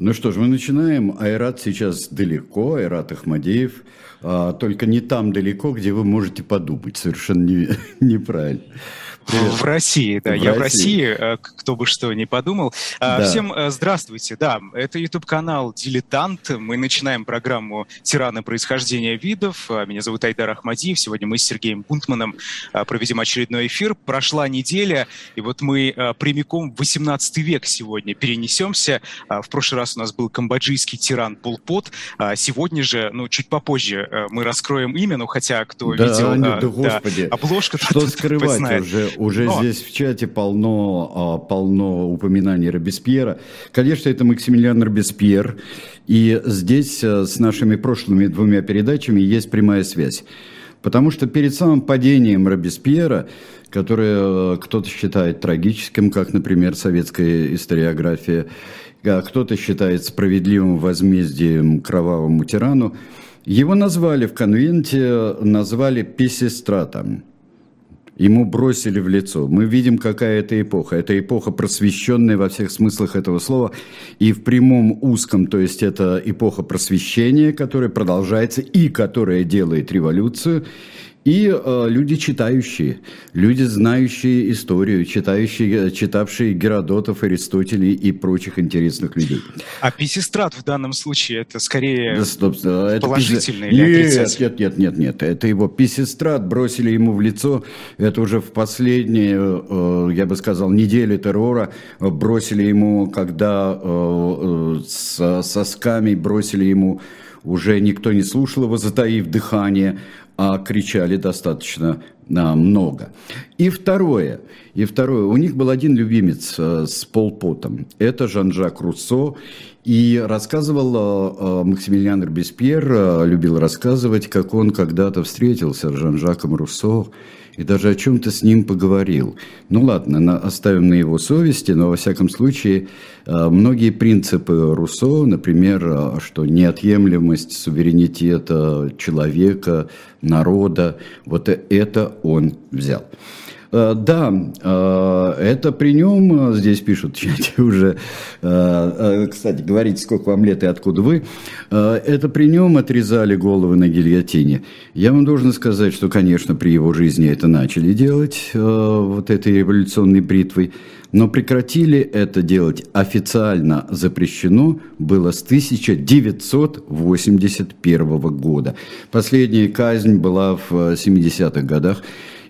Ну что ж, мы начинаем. Айрат сейчас далеко, Айрат Ахмадеев, а, только не там далеко, где вы можете подумать. Совершенно не, неправильно. Привет. В России, да, в я России. в России, кто бы что ни подумал. А, да. Всем э, здравствуйте, да, это YouTube-канал «Дилетант». Мы начинаем программу «Тираны происхождения видов». А, меня зовут Айдар Ахмадиев. Сегодня мы с Сергеем Бунтманом а, проведем очередной эфир. Прошла неделя, и вот мы прямиком в 18 век сегодня перенесемся. В прошлый раз у нас был камбоджийский тиран Полпот. Сегодня же, ну, чуть попозже э, мы раскроем имя, ну, хотя кто да, видел да, да, господи. обложку, что скрывать уже уже Но... здесь в чате полно, а, полно упоминаний Робеспьера. Конечно, это Максимилиан Робеспьер. И здесь э, с нашими прошлыми двумя передачами есть прямая связь. Потому что перед самым падением Робеспьера, которое э, кто-то считает трагическим, как, например, советская историография, а кто-то считает справедливым возмездием кровавому тирану, его назвали в конвенте, назвали писестратом ему бросили в лицо. Мы видим, какая это эпоха. Это эпоха просвещенная во всех смыслах этого слова. И в прямом узком, то есть это эпоха просвещения, которая продолжается и которая делает революцию. И э, люди читающие, люди знающие историю, читающие, читавшие Геродотов, Аристотелей и прочих интересных людей. А писестрат в данном случае это скорее да, стоп, это положительный пис... или нет, нет, нет, нет, нет, это его писестрат бросили ему в лицо, это уже в последние, э, я бы сказал, недели террора бросили ему, когда э, э, с сосками бросили ему уже никто не слушал его, затаив дыхание, а кричали достаточно а, много. И второе, и второе, у них был один любимец а, с полпотом, это Жан-Жак Руссо, и рассказывал а, Максимилиан Робеспьер, любил рассказывать, как он когда-то встретился с Жан-Жаком Руссо, и даже о чем-то с ним поговорил. Ну ладно, на, оставим на его совести, но во всяком случае э, многие принципы Руссо, например, э, что неотъемлемость суверенитета человека, народа, вот это он взял. Э, да, э, это при нем, э, здесь пишут уже, кстати, говорите, сколько вам лет и откуда вы, это при нем отрезали головы на гильотине. Я вам должен сказать, что, конечно, при его жизни это начали делать, вот этой революционной бритвой, но прекратили это делать официально запрещено было с 1981 года. Последняя казнь была в 70-х годах.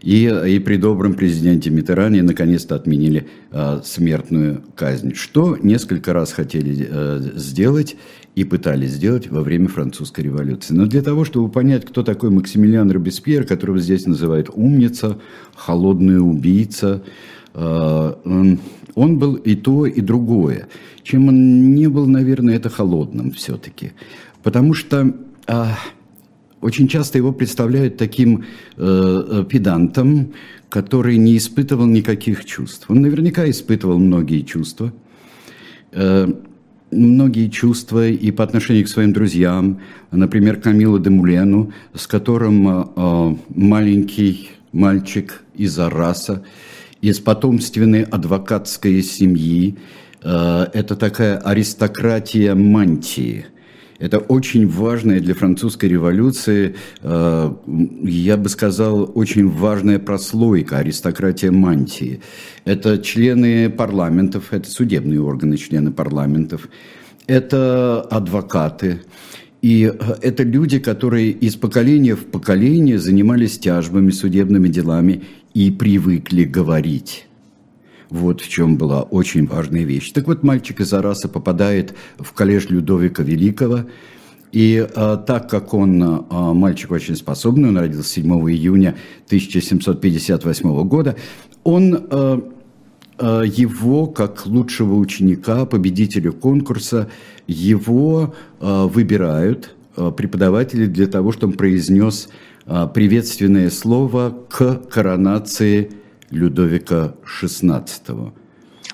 И, и при добром президенте Митеране наконец-то отменили э, смертную казнь, что несколько раз хотели э, сделать и пытались сделать во время французской революции. Но для того, чтобы понять, кто такой Максимилиан Робеспьер, которого здесь называют умница, холодный убийца, э, он, был и то, и другое. Чем он не был, наверное, это холодным все-таки. Потому что... Э, очень часто его представляют таким э, э, педантом, который не испытывал никаких чувств. Он наверняка испытывал многие чувства. Э, многие чувства и по отношению к своим друзьям, например, Камилу де Мулену, с которым э, маленький мальчик из Араса, из потомственной адвокатской семьи, э, это такая аристократия мантии – это очень важная для французской революции, э, я бы сказал, очень важная прослойка, аристократия мантии. Это члены парламентов, это судебные органы, члены парламентов, это адвокаты, и э, это люди, которые из поколения в поколение занимались тяжбами, судебными делами и привыкли говорить. Вот в чем была очень важная вещь. Так вот, мальчик из Араса попадает в коллеж Людовика Великого, и а, так как он а, мальчик очень способный, он родился 7 июня 1758 года, он а, его, как лучшего ученика, победителя конкурса, его выбирают преподаватели для того, чтобы он произнес приветственное слово к коронации Людовика XVI.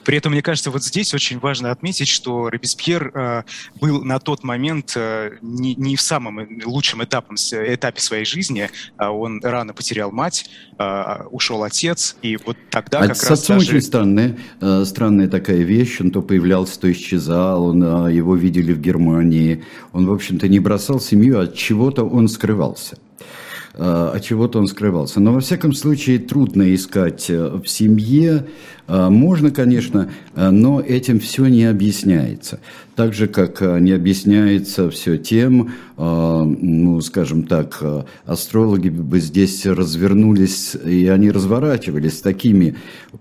При этом, мне кажется, вот здесь очень важно отметить, что Робеспьер э, был на тот момент э, не, не в самом лучшем этапом, этапе своей жизни. А он рано потерял мать, э, ушел отец, и вот тогда а как с раз отцом даже... очень странная, э, странная такая вещь. Он то появлялся, то исчезал. Он, э, его видели в Германии. Он, в общем-то, не бросал семью, от чего-то он скрывался. Э, от чего-то он скрывался. Но во всяком случае трудно искать э, в семье. Э, можно, конечно, но этим все не объясняется. Так же, как не объясняется все тем, ну, скажем так, астрологи бы здесь развернулись, и они разворачивались с такими,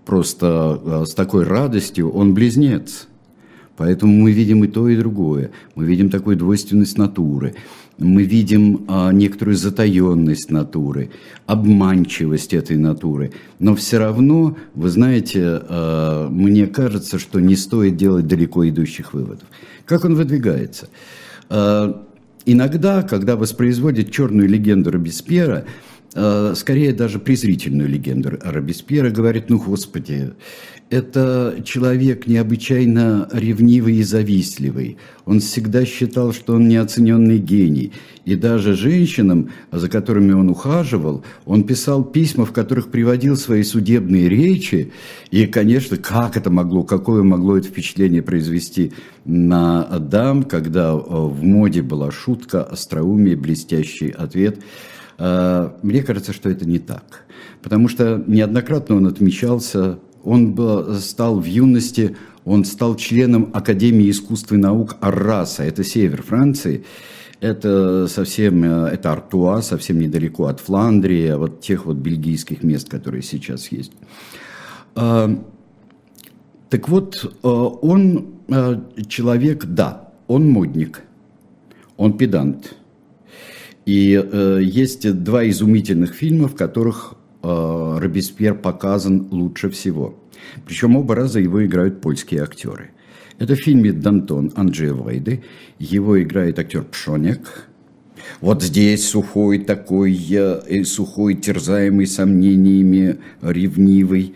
просто с такой радостью. Он близнец. Поэтому мы видим и то, и другое. Мы видим такую двойственность натуры мы видим а, некоторую затаенность натуры, обманчивость этой натуры. Но все равно, вы знаете, а, мне кажется, что не стоит делать далеко идущих выводов. Как он выдвигается? А, иногда, когда воспроизводят черную легенду Робеспьера, скорее даже презрительную легенду Робеспьера, говорит, ну, господи, это человек необычайно ревнивый и завистливый. Он всегда считал, что он неоцененный гений. И даже женщинам, за которыми он ухаживал, он писал письма, в которых приводил свои судебные речи. И, конечно, как это могло, какое могло это впечатление произвести на дам, когда э, в моде была шутка, остроумие, блестящий ответ. Э, мне кажется, что это не так. Потому что неоднократно он отмечался он был, стал в юности, он стал членом Академии искусств и наук Арраса, это север Франции. Это совсем, э, это Артуа, совсем недалеко от Фландрии, вот тех вот бельгийских мест, которые сейчас есть. А, так вот, э, он э, человек, да, он модник, он педант. И есть два изумительных фильма, в которых Э, Робеспьер показан лучше всего. Причем оба раза его играют польские актеры. Это в фильме «Дантон» Анджея Вайды. Его играет актер Пшонек. Вот здесь сухой такой, э, сухой, терзаемый сомнениями, ревнивый.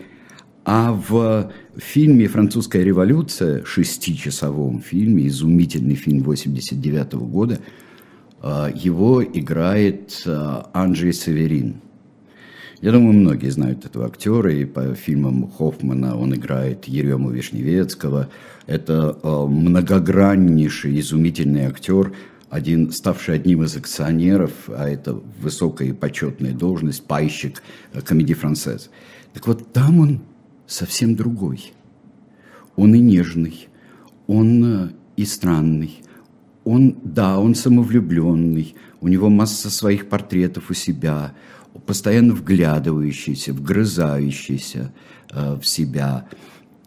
А в фильме «Французская революция», шестичасовом фильме, изумительный фильм 89 года, э, его играет Анджей Северин – я думаю, многие знают этого актера, и по фильмам Хоффмана он играет Ерему Вишневецкого. Это э, многограннейший, изумительный актер, один, ставший одним из акционеров, а это высокая и почетная должность, пайщик комедии францез. Так вот, там он совсем другой. Он и нежный, он и странный, он, да, он самовлюбленный, у него масса своих портретов у себя – постоянно вглядывающийся, вгрызающийся э, в себя.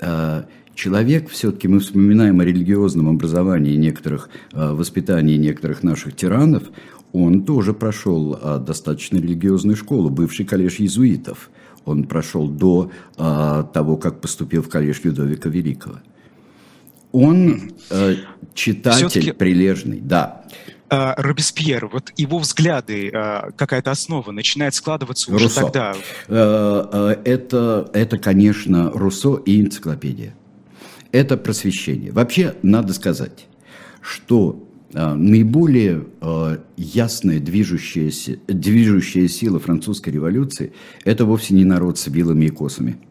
Э, человек, все-таки мы вспоминаем о религиозном образовании некоторых, э, воспитании некоторых наших тиранов, он тоже прошел э, достаточно религиозную школу, бывший коллеж иезуитов. Он прошел до э, того, как поступил в коллеж Людовика Великого. Он э, читатель прилежный, да. А, Робеспьер, вот его взгляды, а, какая-то основа начинает складываться уже Руссо. тогда. Э, э, это, это, конечно, Руссо и энциклопедия. Это просвещение. Вообще, надо сказать, что а, наиболее ясная движущаяся, движущая сила французской революции – это вовсе не народ с вилами и косами –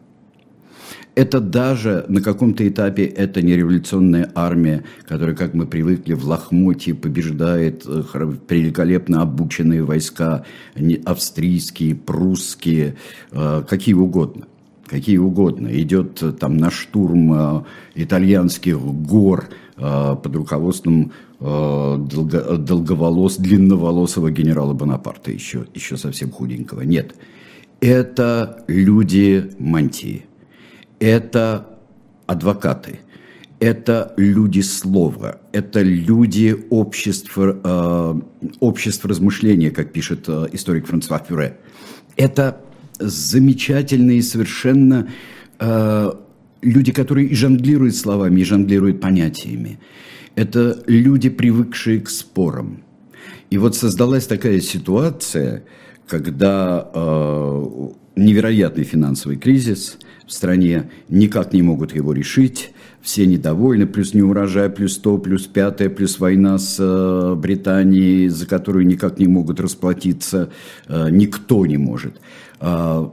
это даже на каком-то этапе это не революционная армия, которая, как мы привыкли, в лохмотье побеждает э, великолепно обученные войска, австрийские, прусские, э, какие угодно. Какие угодно. Идет э, там на штурм итальянских гор под руководством долго, долговолос, длинноволосого генерала Бонапарта, еще, еще совсем худенького. Нет. Это люди мантии это адвокаты, это люди слова, это люди общества, э, общества размышления, как пишет э, историк Франсуа Фюре. Это замечательные совершенно э, люди, которые и жонглируют словами, и жонглируют понятиями. Это люди, привыкшие к спорам. И вот создалась такая ситуация, когда э, невероятный финансовый кризис в стране, никак не могут его решить, все недовольны, плюс неурожай, плюс то, плюс пятое, плюс война с э, Британией, за которую никак не могут расплатиться, э, никто не может. Э,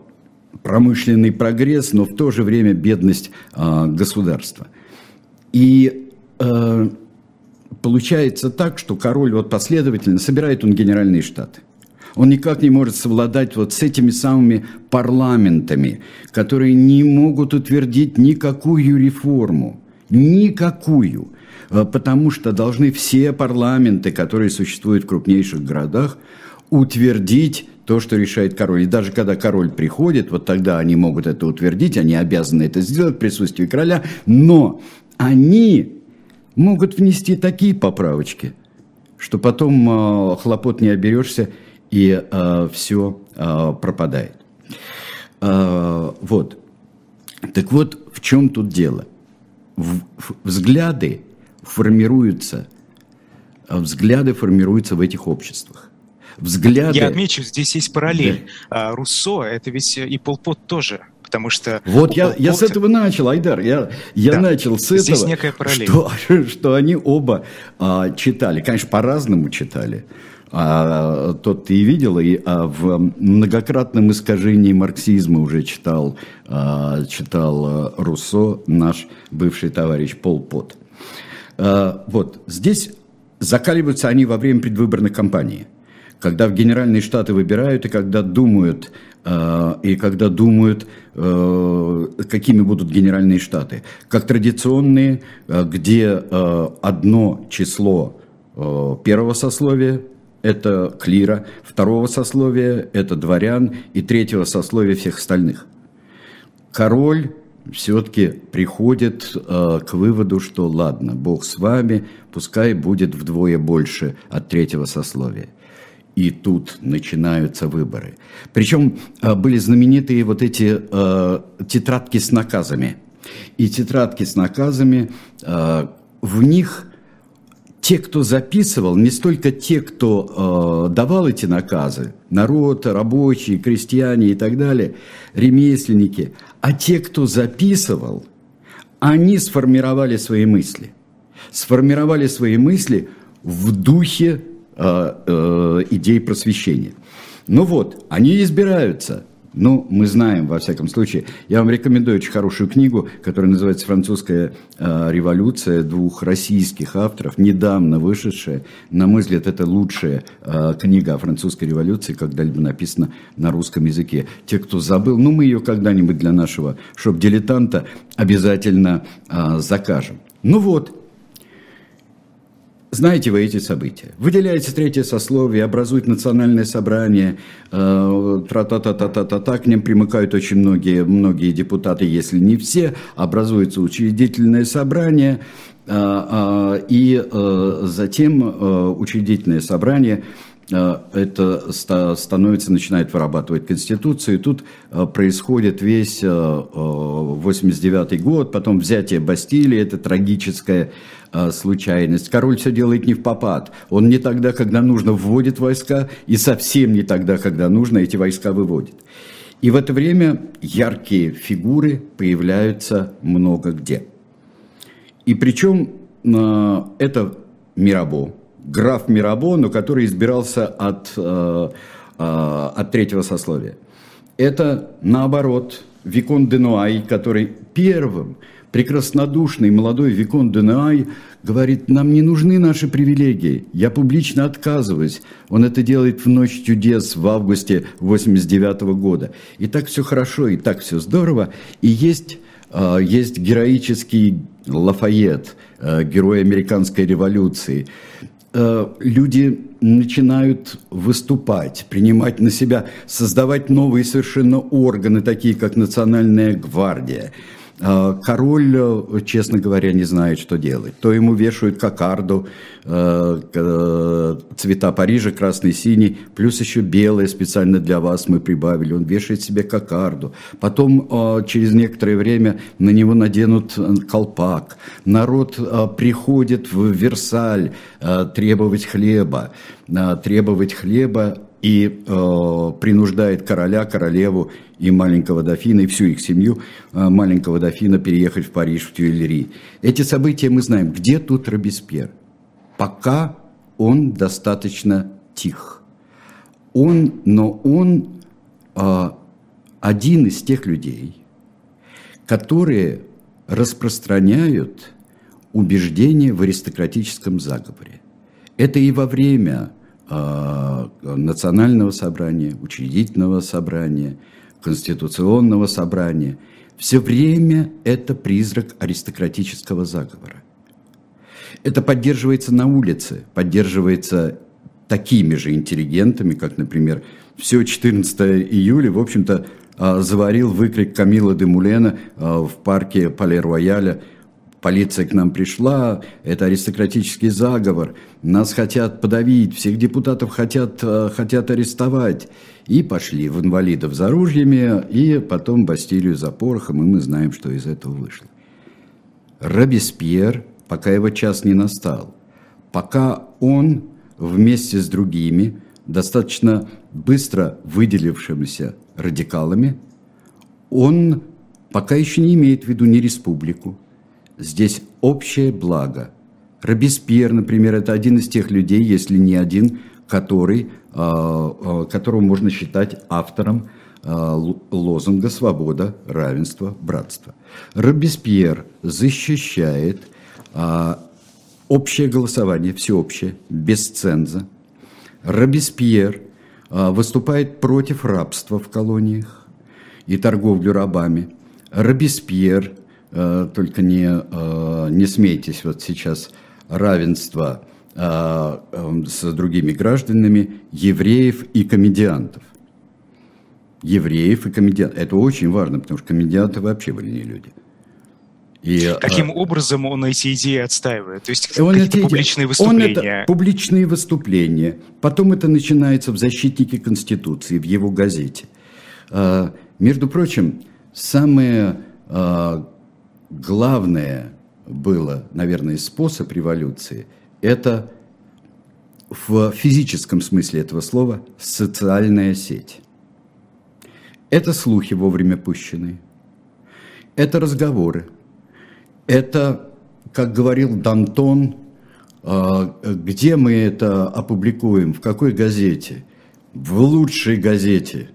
промышленный прогресс, но в то же время бедность э, государства. И э, получается так, что король вот последовательно собирает он генеральные штаты. Он никак не может совладать вот с этими самыми парламентами, которые не могут утвердить никакую реформу. Никакую. Э, потому что должны все парламенты, которые существуют в крупнейших городах, утвердить то, что решает король. И даже когда король приходит, вот тогда они могут это утвердить, они обязаны это сделать в присутствии короля, но они могут внести такие поправочки, что потом э, хлопот не оберешься, и э, все э, пропадает. Э, вот. Так вот, в чем тут дело? В, в, взгляды формируются, взгляды формируются в этих обществах. Взгляды... Я отмечу, здесь есть параллель. Да. Руссо, это ведь и Полпот тоже потому что... Вот я, я с этого начал, Айдар, я, я да. начал с Здесь этого, некая параллель. Что, что они оба а, читали, конечно, по-разному читали, а, тот ты и видел, и а, в многократном искажении марксизма уже читал, а, читал а, Руссо, наш бывший товарищ Пол Пот. А, вот, здесь закаливаются они во время предвыборной кампании, когда в Генеральные Штаты выбирают и когда думают, а, и когда думают, а, какими будут Генеральные Штаты. Как традиционные, а, где а, одно число первого сословия, это клира, второго сословия – это дворян, и третьего сословия всех остальных. Король все-таки приходит э, к выводу, что ладно, Бог с вами, пускай будет вдвое больше от третьего сословия. И тут начинаются выборы. Причем э, были знаменитые вот эти э, тетрадки с наказами. И тетрадки с наказами, э, в них те, кто записывал, не столько те, кто э, давал эти наказы, народ, рабочие, крестьяне и так далее, ремесленники, а те, кто записывал, они сформировали свои мысли. Сформировали свои мысли в духе э, э, идей просвещения. Ну вот, они избираются – ну, мы знаем, во всяком случае. Я вам рекомендую очень хорошую книгу, которая называется «Французская э, революция» двух российских авторов, недавно вышедшая. На мой взгляд, это лучшая э, книга о французской революции, когда-либо написана на русском языке. Те, кто забыл, ну, мы ее когда-нибудь для нашего шоп-дилетанта обязательно э, закажем. Ну вот, знаете вы эти события. Выделяется третье сословие, образует национальное собрание, э, тра-та-та-та-та-та, к ним примыкают очень многие, многие депутаты, если не все, образуется учредительное собрание, э, э, и э, затем учредительное собрание это становится, начинает вырабатывать Конституцию, и тут происходит весь 89 год, потом взятие Бастилии, это трагическое а, случайность. Король все делает не в попад. Он не тогда, когда нужно, вводит войска, и совсем не тогда, когда нужно, эти войска выводит. И в это время яркие фигуры появляются много где. И причем а, это Мирабо, граф Мирабо, но который избирался от, а, от третьего сословия. Это, наоборот, Викон Денуай, который первым прекраснодушный молодой Викон Денуай говорит, нам не нужны наши привилегии, я публично отказываюсь. Он это делает в ночь чудес в августе 89 года. И так все хорошо, и так все здорово. И есть, а, есть героический Лафайет, а, герой американской революции. А, люди начинают выступать, принимать на себя, создавать новые совершенно органы, такие как Национальная гвардия – король, э, честно говоря, не знает, что делать. То ему вешают кокарду, э, э, цвета Парижа, красный, синий, плюс еще белое специально для вас мы прибавили. Он вешает себе кокарду. Потом через некоторое время на него наденут колпак. Народ приходит в Версаль требовать хлеба. Требовать хлеба и э, принуждает короля, королеву и маленького дофина, и всю их семью э, маленького дофина переехать в Париж, в Тюильри. Эти события мы знаем. Где тут Робеспьер? Пока он достаточно тих. Он, но он э, один из тех людей, которые распространяют убеждения в аристократическом заговоре. Это и во время национального собрания, учредительного собрания, конституционного собрания. Все время это призрак аристократического заговора. Это поддерживается на улице, поддерживается такими же интеллигентами, как, например, все 14 июля, в общем-то, а, заварил выкрик Камила де Мулена а, в парке Пале-Рояля полиция к нам пришла, это аристократический заговор, нас хотят подавить, всех депутатов хотят, э, хотят арестовать. И пошли в инвалидов за ружьями, и потом Бастилию за порохом, и мы знаем, что из этого вышло. Робеспьер, пока его час не настал, пока он вместе с другими, достаточно быстро выделившимися радикалами, он пока еще не имеет в виду ни республику, здесь общее благо. Робеспьер, например, это один из тех людей, если не один, который, а, а, которого можно считать автором а, лозунга «Свобода, равенство, братство». Робеспьер защищает общее голосование, всеобщее, без ценза. Робеспьер выступает против рабства в колониях и торговлю рабами. Робеспьер только не, э, не смейтесь вот сейчас, равенство э, эм, с другими гражданами евреев и комедиантов. Евреев и комедиантов. Это очень важно, потому что комедианты вообще были не люди. И, Каким а, образом он эти идеи отстаивает? То есть какие-то публичные выступления? Он это публичные выступления. Потом это начинается в «Защитнике Конституции», в его газете. А, между прочим, самые а, главное было, наверное, способ революции – это в физическом смысле этого слова социальная сеть. Это слухи вовремя пущенные, это разговоры, это, как говорил Дантон, а, где мы это опубликуем, в какой газете? В лучшей газете,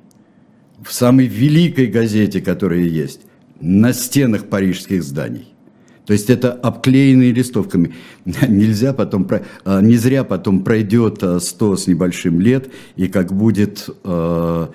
в самой великой газете, которая есть – на стенах парижских зданий. То есть это обклеенные листовками. Нельзя потом, а, не зря потом пройдет 100 а, с небольшим лет, и как будет э,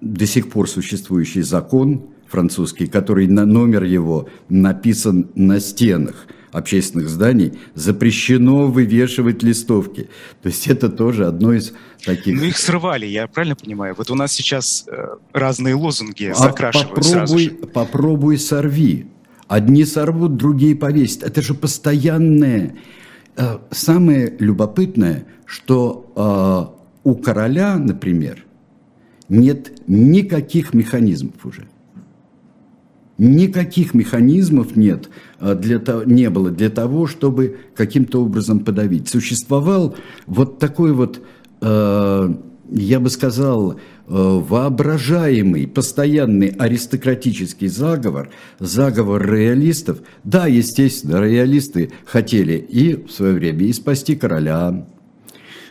до сих пор существующий закон французский, который на номер его написан на стенах – общественных зданий запрещено вывешивать листовки. То есть это тоже одно из таких... Ну их срывали, я правильно понимаю? Вот у нас сейчас э, разные лозунги а закрашивают попробуй, сразу же. Попробуй сорви. Одни сорвут, другие повесят. Это же постоянное. Э, самое любопытное, что э, у короля, например, нет никаких механизмов уже. Никаких механизмов нет а, для того, не было для того, чтобы каким-то образом подавить. Существовал вот такой вот, э, я бы сказал, э, воображаемый, постоянный аристократический заговор, заговор роялистов. Да, естественно, роялисты хотели и в свое время и спасти короля,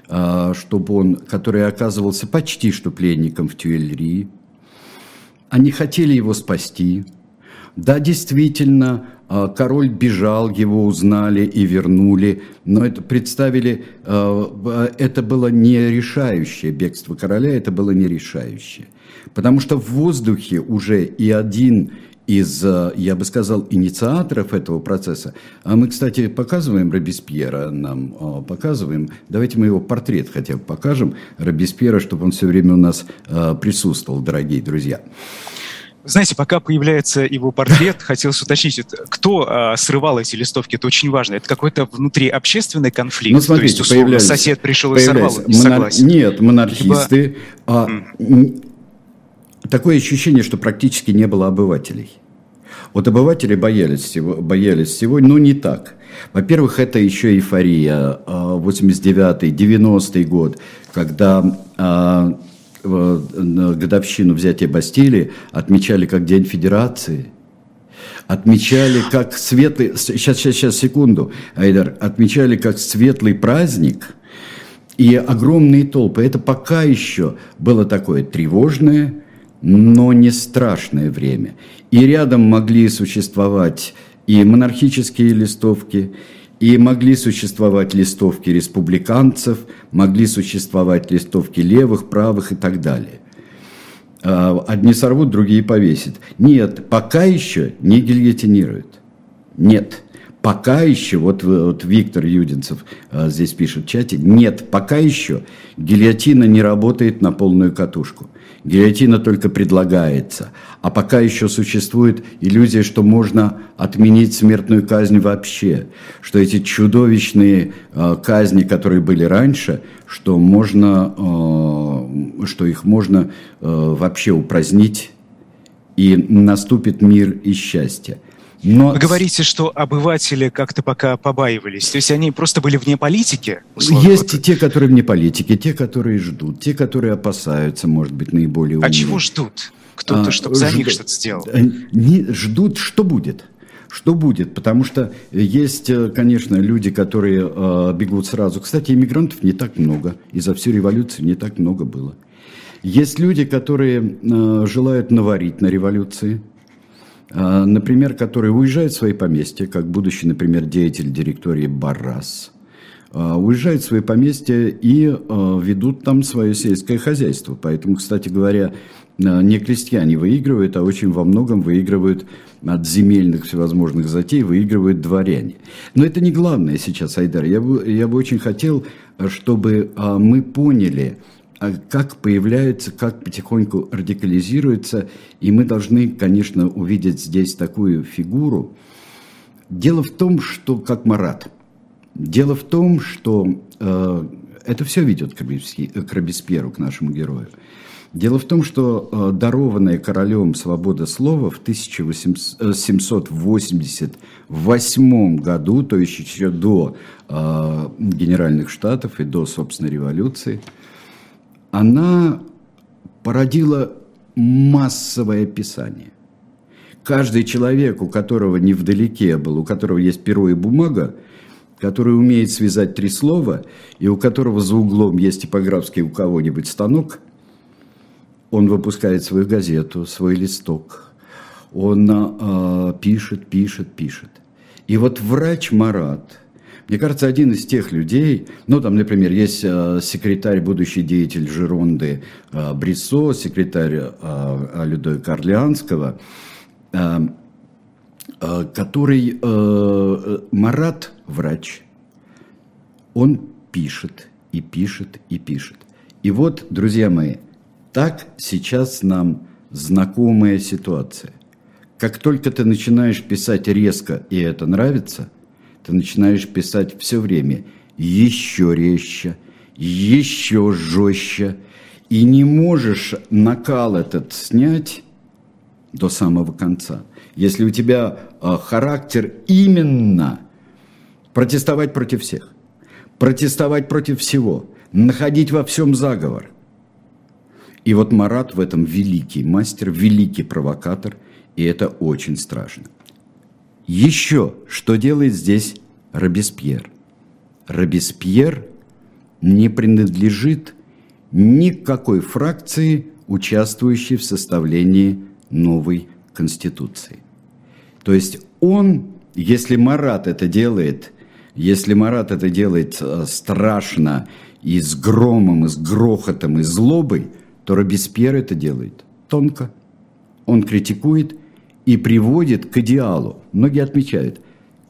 э, чтобы он, который оказывался почти что пленником в Тюэльри, они хотели его спасти – да, действительно, а, король бежал, его узнали и вернули, но это представили, а, это было не решающее бегство короля, это было не решающее. Потому что в воздухе уже и один из, а, я бы сказал, инициаторов этого процесса. А мы, кстати, показываем Робеспьера, нам показываем. Давайте мы его портрет хотя бы покажем, Робеспьера, чтобы он все время у нас присутствовал, дорогие друзья. Знаете, пока появляется его портрет, хотелось уточнить, кто а, срывал эти листовки, это очень важно. Это какой-то внутриобщественный конфликт? Ну, смотрите, То есть, условно, сосед пришел и сорвал, не Монар... Нет, монархисты. Либо... А, mm. Такое ощущение, что практически не было обывателей. Вот обыватели боялись всего, боялись всего, но не так. Во-первых, это еще эйфория, 89-й, а, 90-й год, когда а, годовщину взятия Бастилии отмечали как День Федерации, отмечали как светлый, сейчас, сейчас, сейчас, секунду, Айдар, отмечали как светлый праздник и огромные толпы. Это пока еще было такое тревожное, но не страшное время. И рядом могли существовать и монархические листовки, и могли существовать листовки республиканцев, могли существовать листовки левых, правых и так далее. А, одни сорвут, другие повесят. Нет, пока еще не гильотинируют. Нет. Пока еще, вот, вот Виктор Юдинцев а, здесь пишет в чате, нет, пока еще гильотина не работает на полную катушку. Гильотина только предлагается. А пока еще существует иллюзия, что можно отменить смертную казнь вообще. Что эти чудовищные э, казни, которые были раньше, что, можно, э, что их можно э, вообще упразднить, и наступит мир и счастье. Но... Вы говорите, что обыватели как-то пока побаивались, то есть они просто были вне политики? Есть вот. те, которые вне политики, те, которые ждут, те, которые опасаются, может быть, наиболее умные. А чего ждут? Кто-то, а, чтобы за жд... них что-то сделал? Не, ждут, что будет. Что будет? Потому что есть, э, конечно, люди, которые э, бегут сразу. Кстати, иммигрантов не так много, и за всю революцию не так много было. Есть люди, которые э, желают наварить на революции, например, которые уезжают в свои поместья, как будущий, например, деятель директории Баррас, а, уезжают в свои поместья и а, ведут там свое сельское хозяйство. Поэтому, кстати говоря, не крестьяне выигрывают, а очень во многом выигрывают от земельных всевозможных затей, выигрывают дворяне. Но это не главное сейчас, Айдар. Я бы, я бы очень хотел, чтобы мы поняли, а как появляется, как потихоньку радикализируется. И мы должны, конечно, увидеть здесь такую фигуру. Дело в том, что, как Марат, дело в том, что э, это все ведет к, к Робеспьеру, к нашему герою. Дело в том, что э, дарованная королем свобода слова в 1788 году, то есть еще до э, Генеральных Штатов и до, собственно, революции – она породила массовое писание. Каждый человек, у которого не вдалеке был, у которого есть перо и бумага, который умеет связать три слова, и у которого за углом есть типографский у кого-нибудь станок, он выпускает свою газету, свой листок, он э, пишет, пишет, пишет. И вот врач Марат – мне кажется, один из тех людей, ну, там, например, есть э, секретарь, будущий деятель Жеронды э, Бриссо, секретарь э, Людовика Орлеанского, э, э, который, э, Марат, врач, он пишет и пишет и пишет. И вот, друзья мои, так сейчас нам знакомая ситуация. Как только ты начинаешь писать резко, и это нравится – ты начинаешь писать все время еще резче, еще жестче, и не можешь накал этот снять до самого конца. Если у тебя э, характер именно протестовать против всех, протестовать против всего, находить во всем заговор. И вот Марат в этом великий мастер, великий провокатор, и это очень страшно. Еще что делает здесь Робеспьер? Робеспьер не принадлежит никакой фракции, участвующей в составлении новой Конституции. То есть он, если Марат это делает, если Марат это делает э, страшно и с громом, и с грохотом, и злобой, то Робеспьер это делает тонко. Он критикует и приводит к идеалу. Многие отмечают,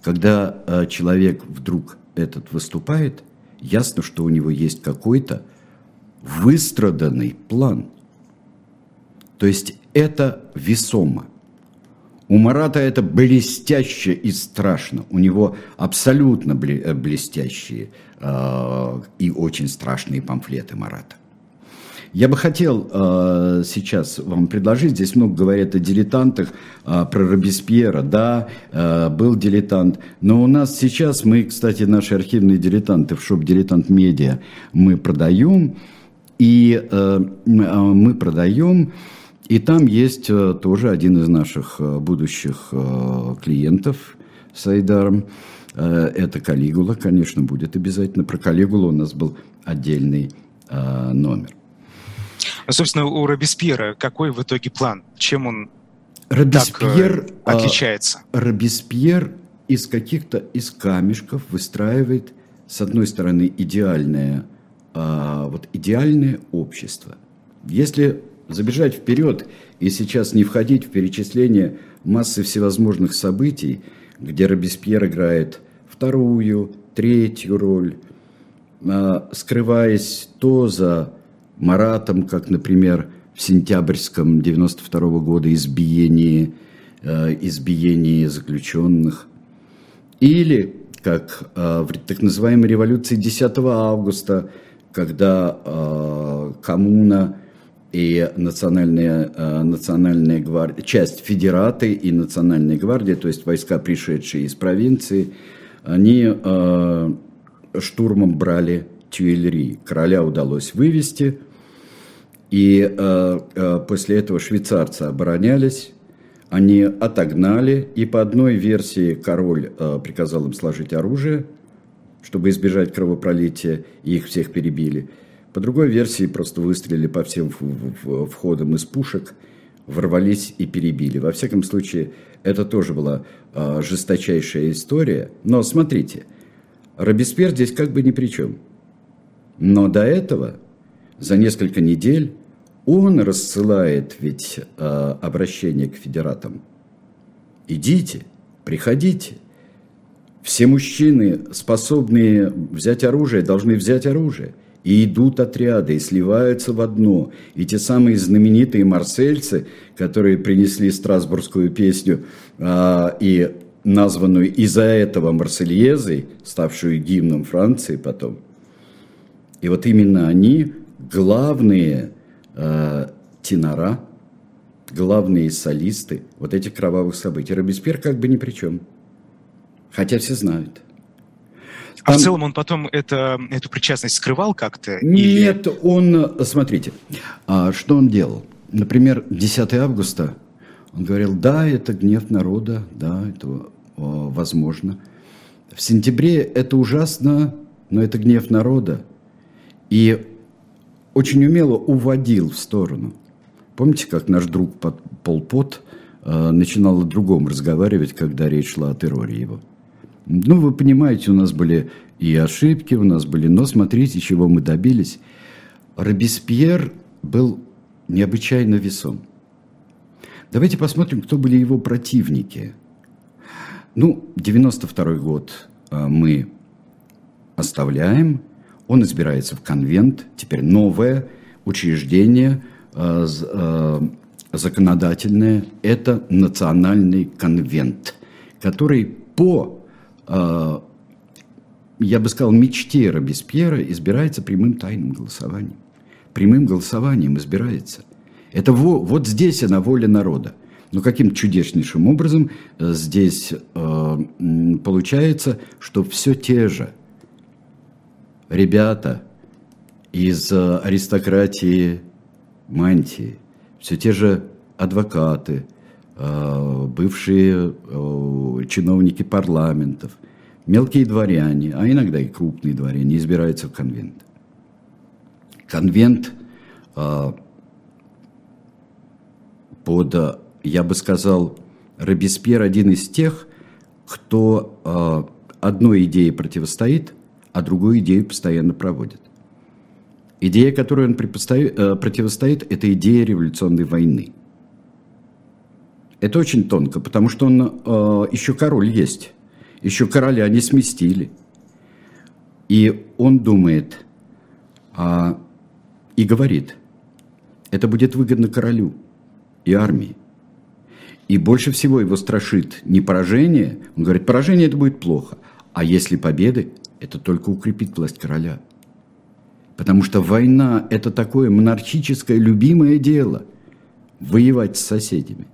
когда э, человек вдруг этот выступает, ясно, что у него есть какой-то выстраданный план. То есть это весомо. У Марата это блестяще и страшно. У него абсолютно э, блестящие э, и очень страшные памфлеты Марата. Я бы хотел э, сейчас вам предложить, здесь много говорят о дилетантах, э, про Робеспьера, да, э, был дилетант, но у нас сейчас, мы, кстати, наши архивные дилетанты в шоп «Дилетант Медиа» мы продаем, и э, мы продаем, и там есть э, тоже один из наших э, будущих э, клиентов с Айдаром, э, это Калигула, конечно, будет обязательно. Про Калигулу у нас был отдельный э, номер. Собственно, у Робеспьера какой в итоге план? Чем он Робеспьер, так, э, отличается? Э, Робеспьер из каких-то из камешков выстраивает, с одной стороны, идеальное, э, вот идеальное общество. Если забежать вперед и сейчас не входить в перечисление массы всевозможных событий, где Робеспьер играет вторую, третью роль, а, скрываясь то за Маратом, как, например, в сентябрьском 92 -го года избиении, э, избиении заключенных, или как э, в так называемой революции 10 августа, когда э, коммуна и национальная, национальная гвардия, часть федераты и национальная гвардия, то есть войска, пришедшие из провинции, они штурмом брали Тюильри. Короля удалось вывести, и э, э, после этого швейцарцы оборонялись, они отогнали, и по одной версии король э, приказал им сложить оружие, чтобы избежать кровопролития, и их всех перебили. По другой версии просто выстрелили по всем входам из пушек, ворвались и перебили. Во всяком случае, это тоже была э, жесточайшая история. Но смотрите, Робеспьер здесь как бы ни при чем. Но до этого, за несколько недель, он рассылает ведь э, обращение к федератам. Идите, приходите. Все мужчины, способные взять оружие, должны взять оружие. И идут отряды, и сливаются в одно. И те самые знаменитые марсельцы, которые принесли страсбургскую песню э, и названную из-за этого Марсельезой, ставшую гимном Франции потом. И вот именно они главные э, тенора, главные солисты вот этих кровавых событий. Робеспьер как бы ни при чем. Хотя все знают. Там... А в целом он потом это, эту причастность скрывал как-то? Нет, или... он, смотрите, а что он делал? Например, 10 августа он говорил, да, это гнев народа, да, это возможно. В сентябре это ужасно, но это гнев народа. И очень умело уводил в сторону. Помните, как наш друг Пол Пот э, начинал о другом разговаривать, когда речь шла о терроре его? Ну, вы понимаете, у нас были и ошибки, у нас были, но смотрите, чего мы добились. Робеспьер был необычайно весом. Давайте посмотрим, кто были его противники. Ну, 92 год э, мы оставляем – он избирается в конвент, теперь новое учреждение э, э, законодательное, это национальный конвент, который по, э, я бы сказал, мечте Робеспьера избирается прямым тайным голосованием. Прямым голосованием избирается. Это во, вот здесь она воля народа. Но каким чудеснейшим образом здесь э, получается, что все те же – ребята из э, аристократии мантии, все те же адвокаты, э, бывшие э, чиновники парламентов, мелкие дворяне, а иногда и крупные дворяне избираются в конвент. Конвент под, я бы сказал, Робеспьер один из тех, кто одной идее противостоит – а другую идею постоянно проводит. Идея, которой он э, противостоит, это идея революционной войны. Это очень тонко, потому что он э, еще король есть, еще короля не сместили. И он думает а, и говорит, это будет выгодно королю и армии. И больше всего его страшит не поражение, он говорит, поражение это будет плохо, а если победы, это только укрепит власть короля. Потому что война – это такое монархическое любимое дело – воевать с соседями.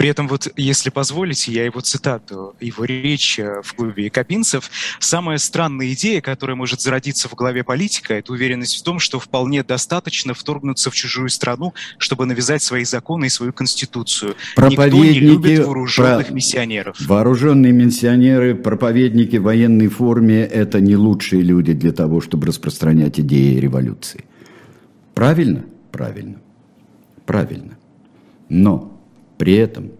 При этом вот, если позволите, я его цитату, его речь э, в клубе якобинцев, самая странная идея, которая может зародиться в голове политика, это уверенность в том, что вполне достаточно вторгнуться в чужую страну, чтобы навязать свои законы и свою конституцию. Никто не любит вооруженных про... миссионеров. Вооруженные миссионеры, проповедники в военной форме – это не лучшие люди для того, чтобы распространять идеи революции. Правильно? Правильно. Правильно. Но при этом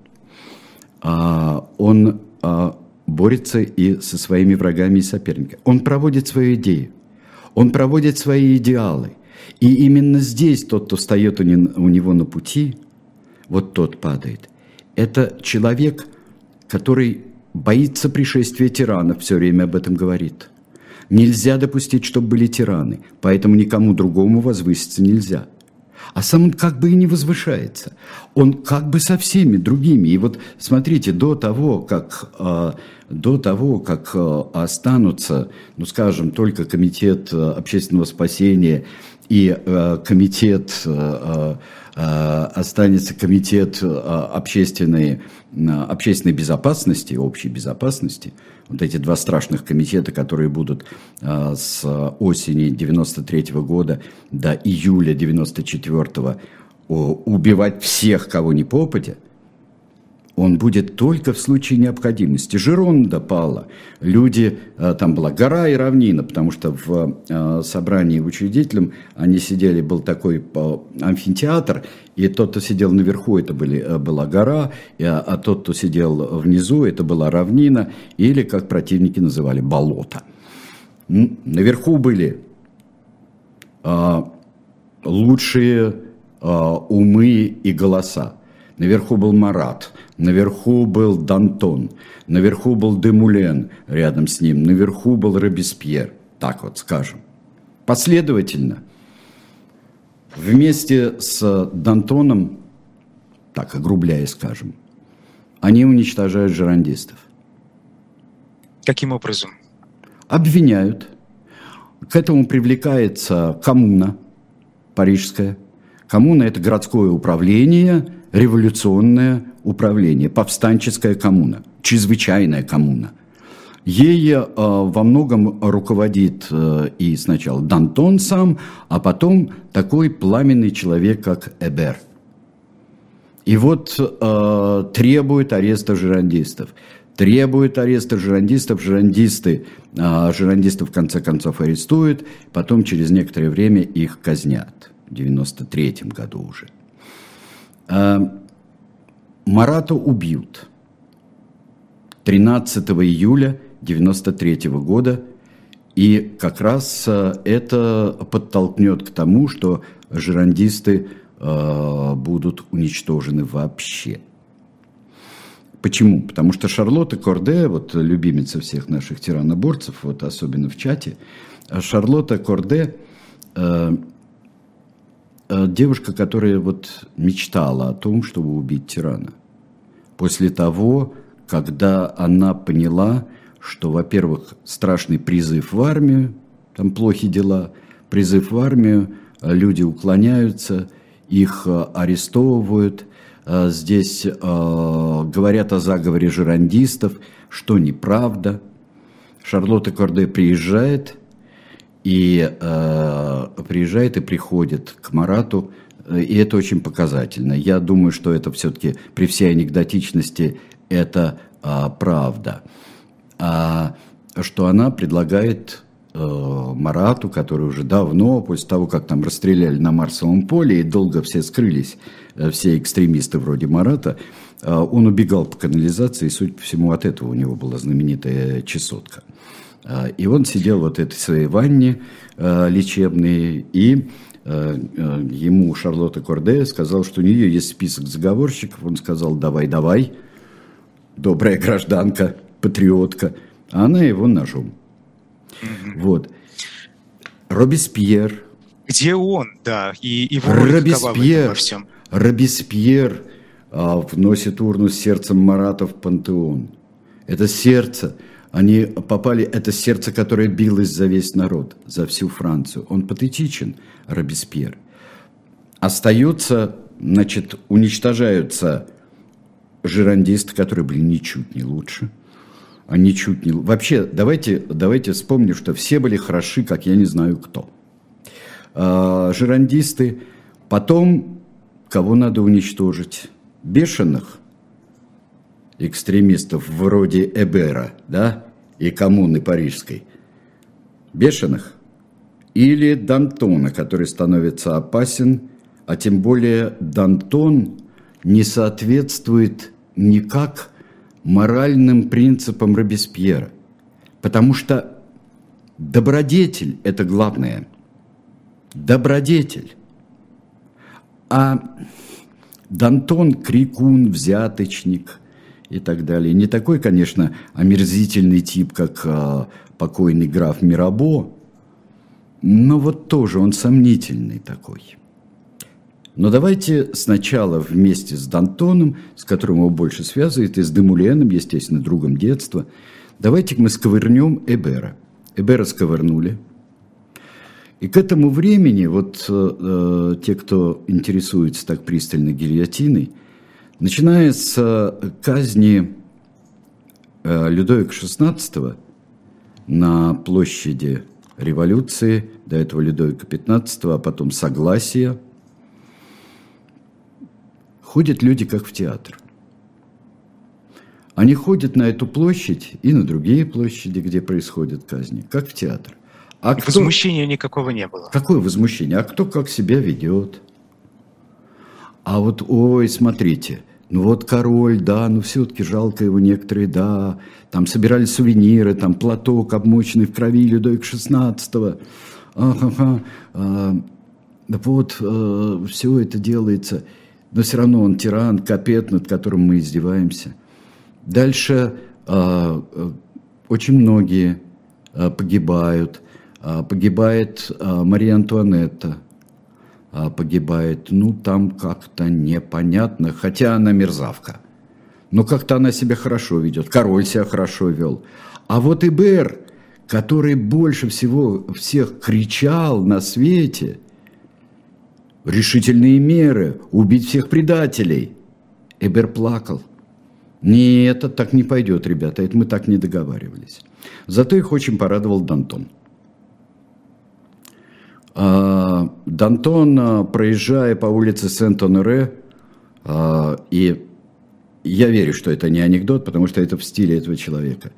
а, он а, борется и со своими врагами и соперниками. Он проводит свою идею, он проводит свои идеалы. И именно здесь тот, кто встает у него на пути, вот тот падает. Это человек, который боится пришествия тиранов, все время об этом говорит. Нельзя допустить, чтобы были тираны, поэтому никому другому возвыситься нельзя – а сам он как бы и не возвышается. Он как бы со всеми другими. И вот смотрите, до того, как, а, до того, как а, останутся, ну скажем, только комитет а, общественного спасения и комитет останется комитет общественной, общественной безопасности, общей безопасности – вот эти два страшных комитета, которые будут а, с осени 93 -го года до июля 94 -го, убивать всех, кого не попадя – он будет только в случае необходимости. Жеронда пала. Люди, э, там была гора и равнина, потому что в э, собрании учредителем они сидели, был такой э, амфитеатр, и тот, кто сидел наверху, это были, была гора, а тот, кто сидел внизу, это была равнина, или, как противники называли, болото. Наверху были лучшие умы и голоса. Наверху был Марат, наверху был Дантон, наверху был Демулен рядом с ним, наверху был Робеспьер, так вот скажем. Последовательно. Вместе с Дантоном, так огрубляя скажем, они уничтожают жерандистов. Каким образом? Обвиняют. К этому привлекается коммуна парижская. Коммуна – это городское управление – революционное управление, повстанческая коммуна, чрезвычайная коммуна. Ей э, во многом руководит э, и сначала Дантон сам, а потом такой пламенный человек, как Эбер. И вот э, требует ареста жирандистов. Требует ареста жирандистов, жирандисты, э, жирандистов в конце концов арестуют, потом через некоторое время их казнят. В 93 году уже. Э, Марата убьют 13 июля 93 года, и как раз э, это подтолкнет к тому, что жерандисты э, будут уничтожены вообще. Почему? Потому что Шарлотта Корде, вот любимица всех наших тираноборцев, вот особенно в чате, Шарлотта Корде Э, девушка, которая вот мечтала о том, чтобы убить тирана. После того, когда она поняла, что, во-первых, страшный призыв в армию, там плохие дела, призыв в армию, э, люди уклоняются, их э, арестовывают, здесь говорят о заговоре жерандистов, что неправда. Шарлотта Корде приезжает – и э, приезжает и приходит к Марату, и это очень показательно. Я думаю, что это все-таки при всей анекдотичности это э, правда. А, что она предлагает э, Марату, который уже давно, после того, как там расстреляли на Марсовом поле, и долго все скрылись, э, все экстремисты вроде Марата, э, он убегал по канализации, и, судя по всему, от этого у него была знаменитая чесотка. А, и он сидел вот в этой своей ванне а, лечебной, и а, ему Шарлотта Корде сказал, что у нее есть список заговорщиков. Он сказал, давай, давай, добрая гражданка, патриотка. А она его ножом. Вот. Робеспьер. Где он, да, и его Робеспьер, во всем. Робеспьер а, вносит урну с сердцем Марата в пантеон. Это сердце – Они попали, это сердце, которое билось за весь народ, за всю Францию. Он патетичен, Робеспьер. Остается, значит, уничтожаются жирандисты, которые были ничуть не лучше. Они чуть не... Вообще, давайте, давайте вспомним, что все были хороши, как я не знаю кто. А, жирандисты. Потом, кого надо уничтожить? Бешеных экстремистов вроде Эбера, да, и коммуны парижской, бешеных, или Дантона, который становится опасен, а тем более Дантон не соответствует никак моральным принципам Робеспьера, потому что добродетель – это главное. Добродетель. А Дантон – крикун, взяточник – и так далее. Не такой, конечно, омерзительный тип, как а, покойный граф Мирабо, но вот тоже он сомнительный такой. Но давайте сначала вместе с Дантоном, с которым его больше связывает, и с Демуленом, естественно, другом детства, давайте мы сковырнем Эбера. Эбера сковырнули. И к этому времени, вот э, э те, кто интересуется так пристально гильотиной, Начиная с казни э, Людовика XVI на площади революции, до этого Людовика XV, а потом Согласия, ходят люди как в театр. Они ходят на эту площадь и на другие площади, где происходят казни, как в театр. А и кто... возмущения никакого не было. Какое возмущение? А кто как себя ведет? А вот, ой, смотрите, ну вот король, да, ну все-таки жалко его некоторые, да. Там собирали сувениры, там платок, обмоченный в крови Людовик XVI. Ага, а, вот а, все это делается. Но все равно он тиран, капет, над которым мы издеваемся. Дальше а, очень многие а, погибают. А, погибает а, Мария Антуанетта – а, погибает, ну, там как-то непонятно, хотя она мерзавка. Но как-то она себя хорошо ведет, король себя хорошо вел. А вот Ибер, который больше всего всех кричал на свете, решительные меры, убить всех предателей. Эбер плакал. Нет, это так не пойдет, ребята, это мы так не договаривались. Зато их очень порадовал Дантон. А, Дантон, а, проезжая по улице Сент-Оноре, а, и я верю, что это не анекдот, потому что это в стиле этого человека.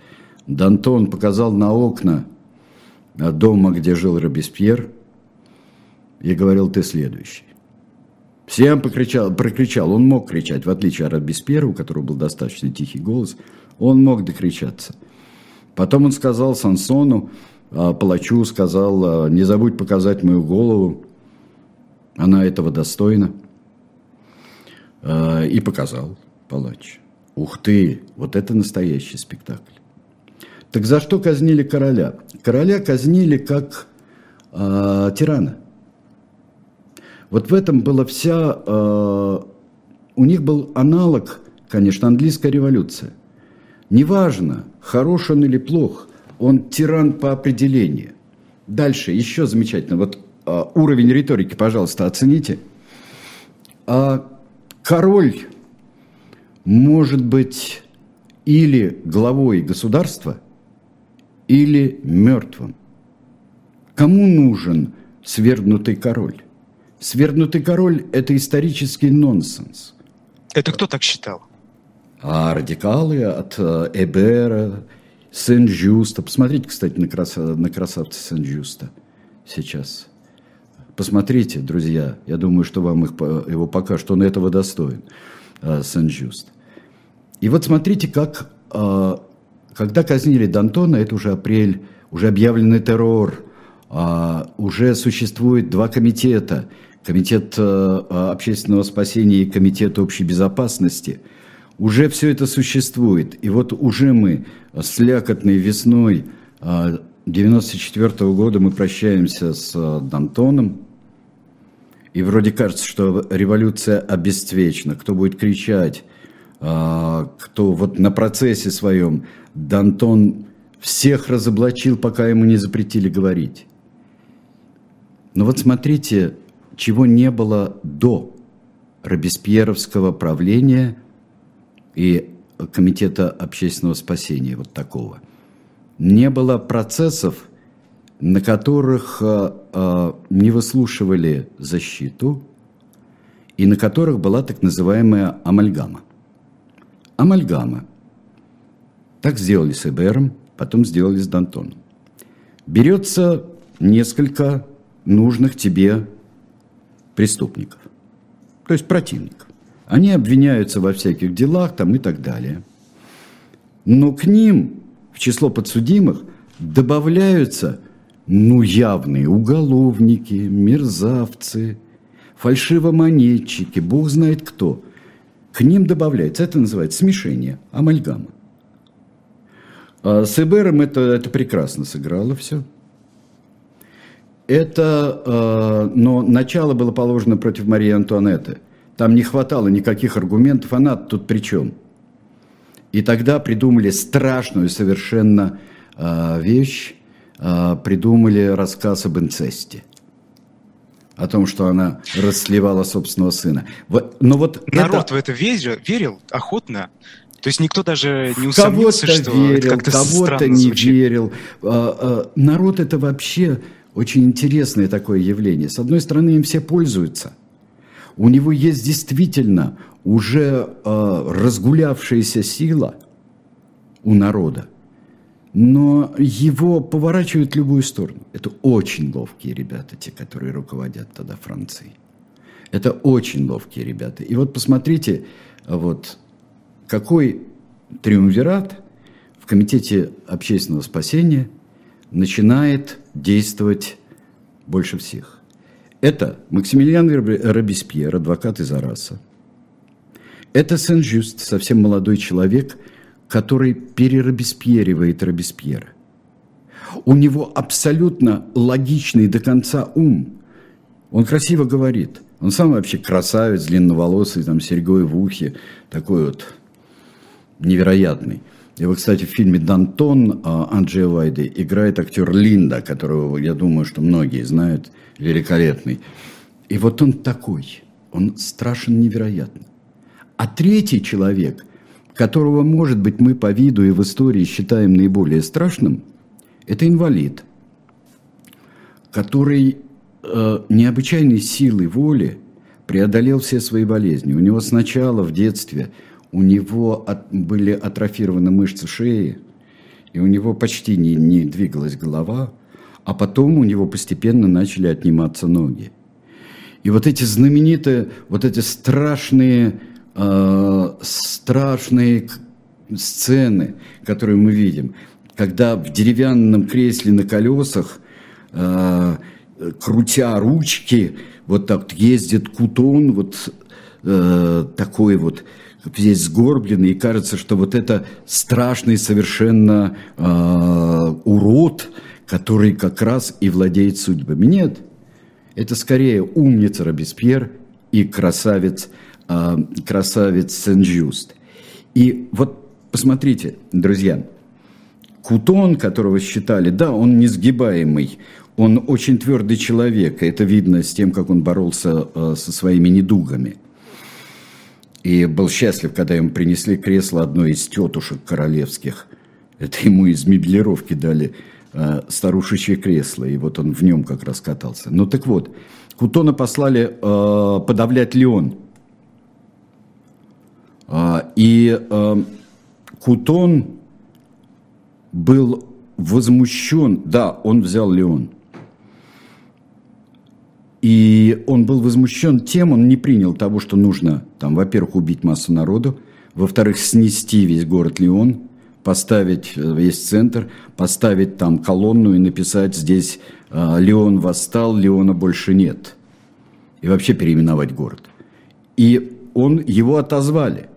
Дантон показал на окна дома, где жил Робеспьер, и говорил, ты следующий. Всем покричал, прокричал, он мог кричать, в отличие от Робеспьера, у которого был достаточно тихий голос, он мог докричаться. Потом он сказал Сансону, палачу сказал, а, не забудь показать мою голову, она этого достойна. А, и показал палач. Ух ты, вот это настоящий спектакль. Так за что казнили короля? Короля казнили как э, тирана. Вот в этом была вся... Э, у них был аналог, конечно, английская революция. Неважно, хорош он или плох, он тиран по определению. Дальше, еще замечательно, вот а, уровень риторики, пожалуйста, оцените. А, король может быть или главой государства, или мертвым. Кому нужен свергнутый король? Свергнутый король – это исторический нонсенс. Это кто так считал? А радикалы от э, Эбера, Сен-Жюста. Посмотрите, кстати, на, краса, на красавца Сен-Жюста сейчас. Посмотрите, друзья. Я думаю, что вам их, его покажут. Он этого достоин, э, Сен-Жюст. И вот смотрите, как, э, когда казнили Д'Антона, это уже апрель, уже объявленный террор, э, уже существует два комитета. Комитет общественного спасения и комитет общей безопасности – уже все это существует. И вот уже мы с лякотной весной 94 а, -го года мы прощаемся с а, Дантоном. И вроде кажется, что революция обесцвечена. Кто будет кричать, а, кто вот на процессе своем Дантон всех разоблачил, пока ему не запретили говорить. Но вот смотрите, чего не было до Робеспьеровского правления и Комитета общественного спасения, вот такого. Не было процессов, на которых э, э, не выслушивали защиту и на которых была так называемая амальгама. Амальгама. Так сделали с ЭБРом, потом сделали с Дантоном. Берется несколько нужных тебе преступников, то есть противников. Они обвиняются во всяких делах там и так далее. Но к ним в число подсудимых добавляются ну явные уголовники, мерзавцы, фальшивомонетчики, бог знает кто. К ним добавляется, это называется смешение, амальгама. А с Эбером это, это прекрасно сыграло все. Это, э, но начало было положено против Марии Антуанетты. Там не хватало никаких аргументов, она тут при чем? И тогда придумали страшную совершенно э, вещь, э, придумали рассказ об инцесте о том, что она расслевала собственного сына. Вот, но вот народ это... в это верил, верил охотно. То есть никто даже не усомнился, кого-то что верил, это кого-то не звучит. верил. Народ это вообще очень интересное такое явление. С одной стороны, им все пользуются. У него есть действительно уже разгулявшаяся сила у народа но его поворачивают в любую сторону. Это очень ловкие ребята, те, которые руководят тогда Францией. Это очень ловкие ребята. И вот посмотрите, вот какой триумвират в Комитете общественного спасения начинает действовать больше всех. Это Максимилиан Робеспьер, адвокат из Араса. Это Сен-Жюст, совсем молодой человек – который переробеспьеривает Робеспьера. У него абсолютно логичный до конца ум. Он красиво говорит. Он сам вообще красавец, длинноволосый, там, серьгой в ухе, такой вот невероятный. Вот, кстати, в фильме «Дантон» а, Анджея Вайды играет актер Линда, которого, я думаю, что многие знают, великолепный. И вот он такой, он страшен невероятно. А третий человек – которого, может быть, мы по виду и в истории считаем наиболее страшным, это инвалид, который э, необычайной силой воли преодолел все свои болезни. У него сначала в детстве у него от, были атрофированы мышцы шеи, и у него почти не, не двигалась голова, а потом у него постепенно начали отниматься ноги. И вот эти знаменитые, вот эти страшные э, страшные сцены, которые мы видим, когда в деревянном кресле на колесах, э, крутя ручки, вот так ездит кутон, вот э, такой вот весь сгорбленный, и кажется, что вот это страшный совершенно э, урод, который как раз и владеет судьбами. Нет, это скорее умница Робеспьер и красавец а, красавец Сен-Жюст. И вот посмотрите, друзья, Кутон, которого считали, да, он несгибаемый, он очень твердый человек, это видно с тем, как он боролся а, со своими недугами. И был счастлив, когда ему принесли кресло одной из тетушек королевских. Это ему из меблировки дали э, старушечье кресло, и вот он в нем как раз катался. Ну так вот, Кутона послали э, подавлять Леон – а, и а, Кутон был возмущен, да, он взял Леон. И он был возмущен тем, он не принял того, что нужно, там, во-первых, убить массу народу, во-вторых, снести весь город Леон, поставить э, весь центр, поставить там колонну и написать здесь а, «Леон восстал, Леона больше нет». И вообще переименовать город. И он, его отозвали.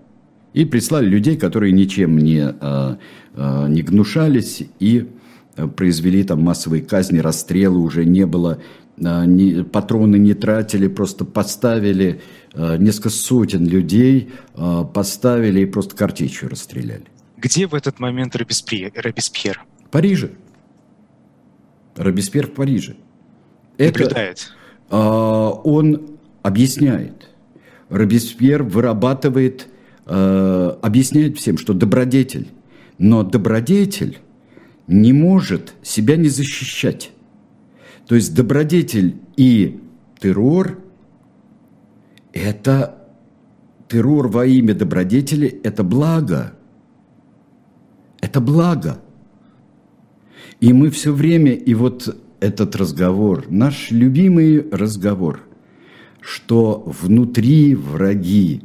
И прислали людей, которые ничем не, а, не гнушались и произвели там массовые казни, расстрелы, уже не было, не, патроны не тратили, просто поставили несколько сотен людей, поставили и просто картечью расстреляли. Где в этот момент Робеспьер? Робеспьер? Париже. Робеспьер в Париже. Наблюдает. Это, он объясняет. Робеспьер вырабатывает, э, объясняет всем, что добродетель. Но добродетель не может себя не защищать. То есть добродетель и террор – это террор во имя добродетели – это благо. Это благо. И мы все время, и вот этот разговор, наш любимый разговор, что внутри враги,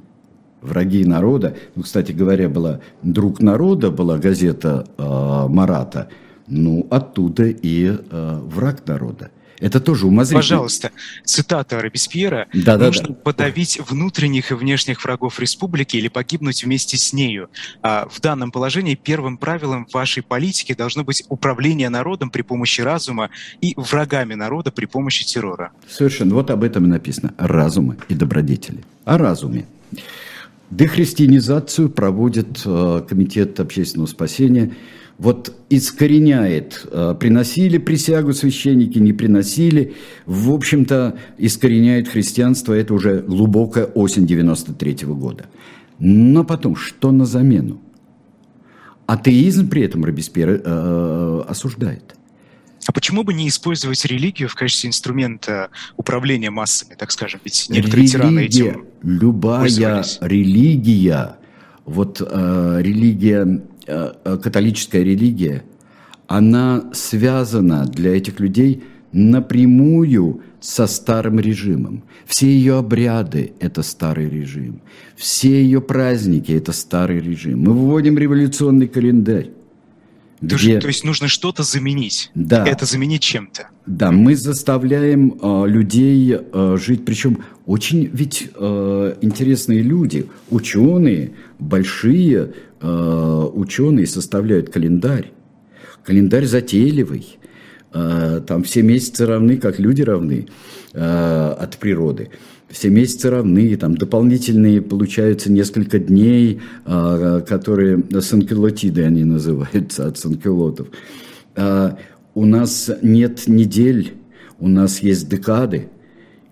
враги народа, ну, кстати говоря, была «Друг народа», была газета э, Марата, ну, оттуда и э, враг народа. Это тоже умозрительно. Пожалуйста, цитата Робеспьера. Да, Нужно да, да. подавить внутренних и внешних врагов республики или погибнуть вместе с нею. А в данном положении первым правилом вашей политики должно быть управление народом при помощи разума и врагами народа при помощи террора. Совершенно. Вот об этом и написано. Разумы и добродетели. О разуме. Дехристианизацию проводит э, Комитет общественного спасения – вот искореняет, э, приносили присягу священники, не приносили, в общем-то, искореняет христианство, это уже глубокая осень 93 -го года. Но потом, что на замену? Атеизм при этом Робеспьер э, э, осуждает. А почему бы не использовать религию в качестве инструмента управления массами, так скажем? Ведь некоторые религия, тираны этим Любая религия, вот э, религия католическая религия, она связана для этих людей напрямую со старым режимом. Все ее обряды – это старый режим. Все ее праздники – это старый режим. Мы вводим революционный календарь. Где... То, есть нужно что-то заменить. Да. Это заменить чем-то. Да, мы заставляем э, людей э, жить, причем очень ведь э, интересные люди, ученые, большие э, ученые составляют календарь. Календарь затейливый. Э, там все месяцы равны, как люди равны э, от природы все месяцы равны, там дополнительные получаются несколько дней, а, которые санкелотиды они называются, от санкелотов. А, у нас нет недель, у нас есть декады.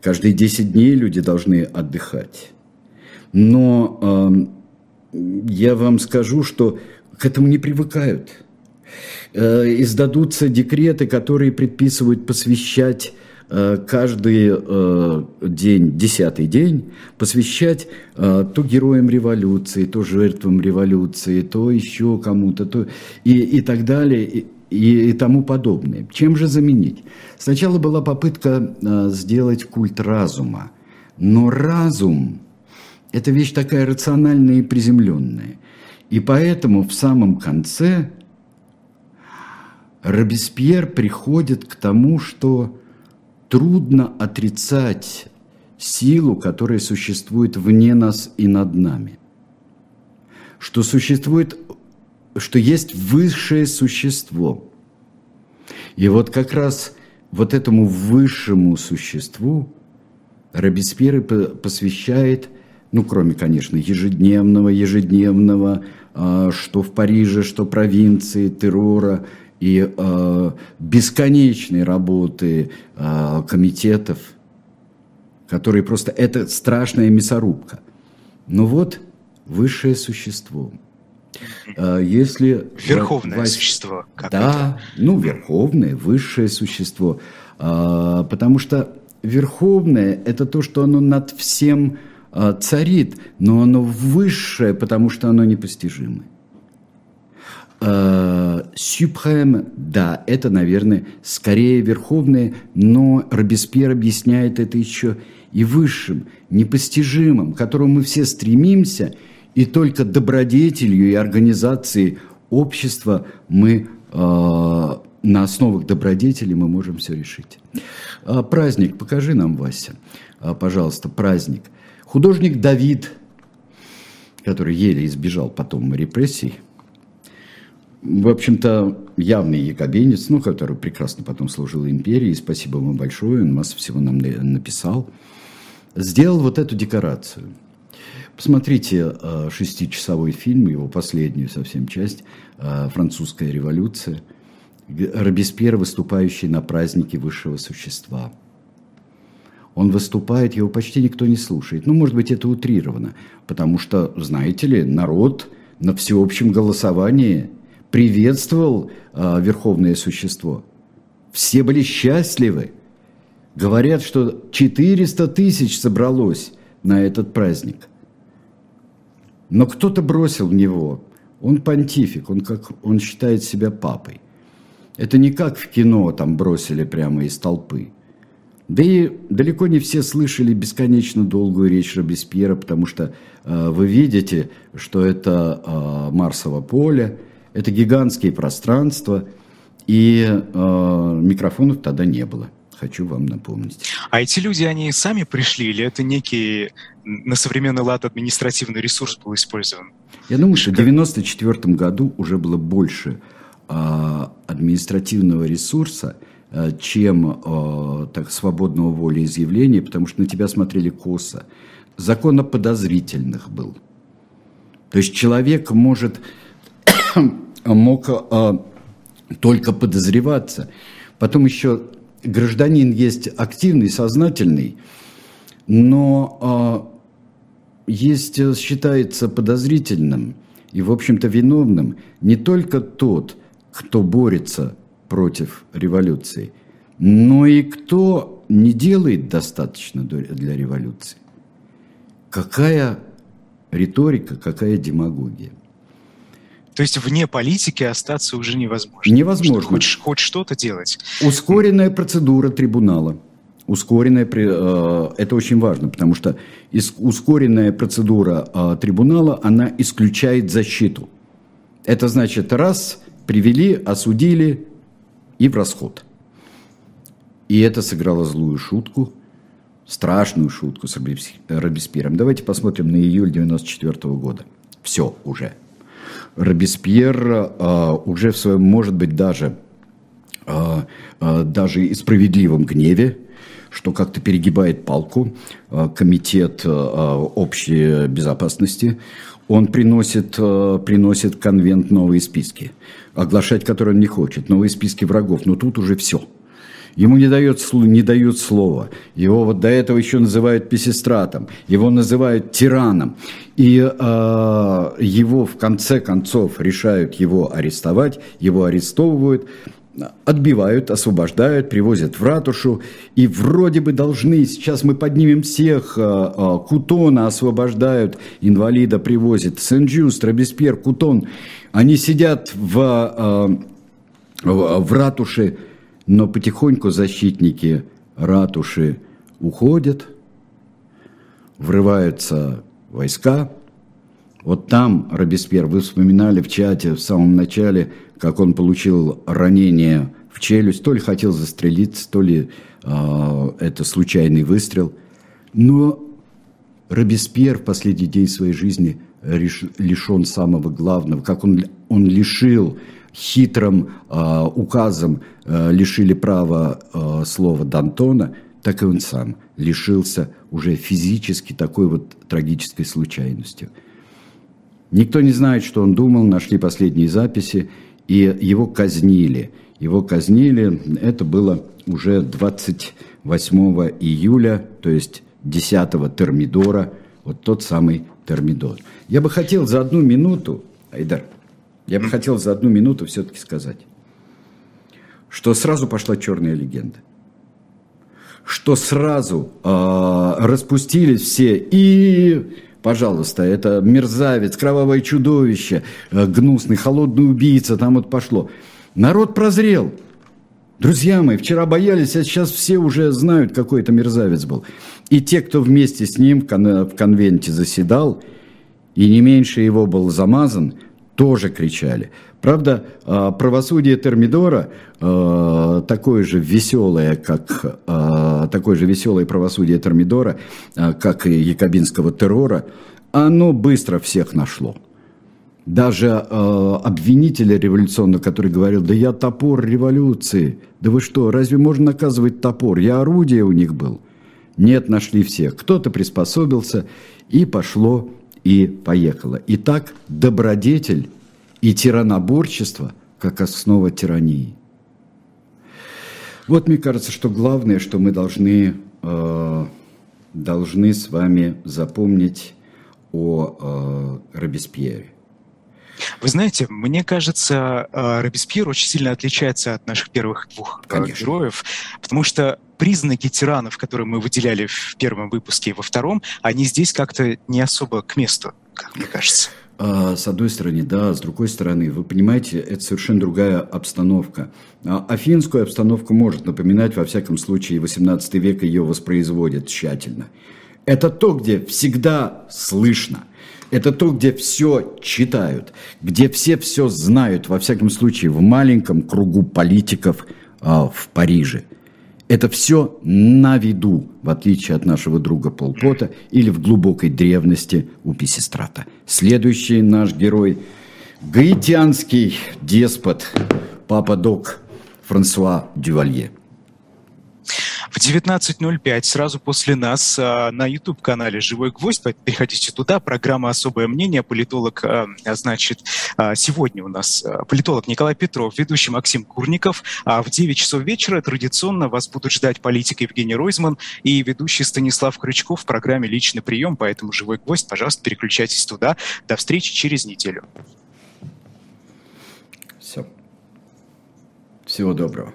Каждые 10 дней люди должны отдыхать. Но я вам скажу, что к этому не привыкают. Издадутся декреты, которые предписывают посвящать Э, каждый э, день, десятый день, посвящать э, то героям революции, то жертвам революции, то еще кому-то, то и, и так далее, и, и, и тому подобное. Чем же заменить? Сначала была попытка сделать культ разума, но разум – это вещь такая рациональная и приземленная. И поэтому в самом конце Робеспьер приходит к тому, что трудно отрицать силу, которая существует вне нас и над нами. Что существует, что есть высшее существо. И вот как раз вот этому высшему существу Робеспьер посвящает, ну, кроме, конечно, ежедневного, ежедневного, а, что в Париже, что провинции, террора и э, бесконечной работы э, комитетов, которые просто... Это страшная мясорубка. Но вот высшее существо. Э, если... Верховное власть, существо. Как да, это? ну, верховное, высшее существо. Э, потому что верховное – это то, что оно над всем э, царит, но оно высшее, потому что оно непостижимое. Сюпрем, да, это, наверное, скорее верховное, но Робеспьер объясняет это еще и высшим, непостижимым, к которому мы все стремимся, и только добродетелью и организацией общества мы э, на основах добродетели мы можем все решить. А, праздник, покажи нам, Вася, а, пожалуйста, праздник. Художник Давид, который еле избежал потом репрессий, в общем-то, явный якобинец, ну, который прекрасно потом служил империи, спасибо ему большое, он массу всего нам написал, сделал вот эту декорацию. Посмотрите э, шестичасовой фильм, его последнюю совсем часть, э, «Французская революция». Робеспьер, выступающий на празднике высшего существа. Он выступает, его почти никто не слушает. Ну, может быть, это утрировано, потому что, знаете ли, народ на всеобщем голосовании приветствовал э, верховное существо. Все были счастливы. Говорят, что 400 тысяч собралось на этот праздник. Но кто-то бросил в него. Он понтифик, он, как, он считает себя папой. Это не как в кино, там бросили прямо из толпы. Да и далеко не все слышали бесконечно долгую речь Робеспьера, потому что э, вы видите, что это э, Марсово поле, это гигантские пространства, и э, микрофонов тогда не было. Хочу вам напомнить. А эти люди, они сами пришли, или это некий на современный лад административный ресурс был использован? Я думаю, что в 1994 году уже было больше а, административного ресурса, а, чем а, так, свободного волеизъявления, потому что на тебя смотрели косо. Закон о подозрительных был. То есть человек может, мог только подозреваться. Потом еще гражданин есть активный, сознательный, но есть, считается подозрительным и, в общем-то, виновным не только тот, кто борется против революции, но и кто не делает достаточно для революции. Какая риторика, какая демагогия. То есть вне политики остаться уже невозможно. Невозможно. Хоть, хоть что-то делать. Ускоренная процедура трибунала. Ускоренная, э, это очень важно, потому что ускоренная процедура э, трибунала, она исключает защиту. Это значит, раз привели, осудили и в расход. И это сыграло злую шутку, страшную шутку с Робеспьером. Давайте посмотрим на июль 94 года. Все уже. Робеспьер а, уже в своем, может быть, даже, а, а, даже и справедливом гневе, что как-то перегибает палку комитет общей безопасности, он приносит, приносит конвент новые списки оглашать который он не хочет, новые списки врагов, но тут уже все. Ему не дают, не дают слова. Его вот до этого еще называют песистратом, его называют тираном. И э, его в конце концов решают его арестовать, его арестовывают, отбивают, освобождают, привозят в ратушу. И вроде бы должны, сейчас мы поднимем всех, э, э, Кутона освобождают, инвалида привозят, Сен-Джюст, Робеспьер, Кутон – они сидят в, в ратуше, но потихоньку защитники ратуши уходят, врываются войска. Вот там Робеспьер, вы вспоминали в чате в самом начале, как он получил ранение в челюсть, то ли хотел застрелиться, то ли э, это случайный выстрел. Но Робеспьер в последний день своей жизни лишен самого главного, как он, он лишил хитрым э, указом, э, лишили права э, слова Д'Антона, так и он сам лишился уже физически такой вот трагической случайностью. Никто не знает, что он думал, нашли последние записи, и его казнили. Его казнили, это было уже 28 июля, то есть 10 Термидора, вот тот самый Термидор. Я бы хотел за одну минуту, Айдар, я бы хотел за одну минуту все-таки сказать, что сразу пошла черная легенда. Что сразу э, распустились все и пожалуйста, это мерзавец, кровавое чудовище, э, гнусный, холодный убийца, там вот пошло. Народ прозрел. Друзья мои, вчера боялись, а сейчас все уже знают, какой это мерзавец был. И те, кто вместе с ним в, кон- в конвенте заседал, и не меньше его был замазан, тоже кричали. Правда, а, правосудие Термидора а, такое же веселое, как а, такое же веселое правосудие Термидора, как и якобинского террора, оно быстро всех нашло. Даже обвинителя революционного, который говорил, да я топор революции, да вы что, разве можно наказывать топор? Я орудие у них был. Нет, нашли всех. Кто-то приспособился, и пошло, и поехало. Итак, добродетель и тираноборчество как основа тирании. Вот мне кажется, что главное, что мы должны, э, должны с вами запомнить о э, Робеспьере. Вы знаете, мне кажется, э, Робеспьер очень сильно отличается от наших первых двух э, Конечно. героев, потому что признаки тиранов, которые мы выделяли в первом выпуске и во втором, они здесь как-то не особо к месту, как мне кажется. А, с одной стороны, да, с другой стороны, вы понимаете, это совершенно другая обстановка. А афинскую обстановку может напоминать, во всяком случае, 18 век ее воспроизводит тщательно. Это то, где всегда слышно. Это то, где все читают, где все все знают, во всяком случае, в маленьком кругу политиков а, в Париже – это все на виду, в отличие от нашего друга Полпота или в глубокой древности у Писистрата. Следующий наш герой – гаитянский деспот, папа Док Франсуа Дювалье. В 19.05, сразу после нас, а, на YouTube-канале «Живой гвоздь», переходите туда, программа «Особое мнение», политолог, а, значит, а, сегодня у нас политолог Николай Петров, ведущий Максим Курников, а в 9 часов вечера традиционно вас будут ждать политик Евгений Ройзман и ведущий Станислав Крючков в программе «Личный прием», поэтому «Живой гвоздь», пожалуйста, переключайтесь туда. До встречи через неделю. Все. Всего доброго.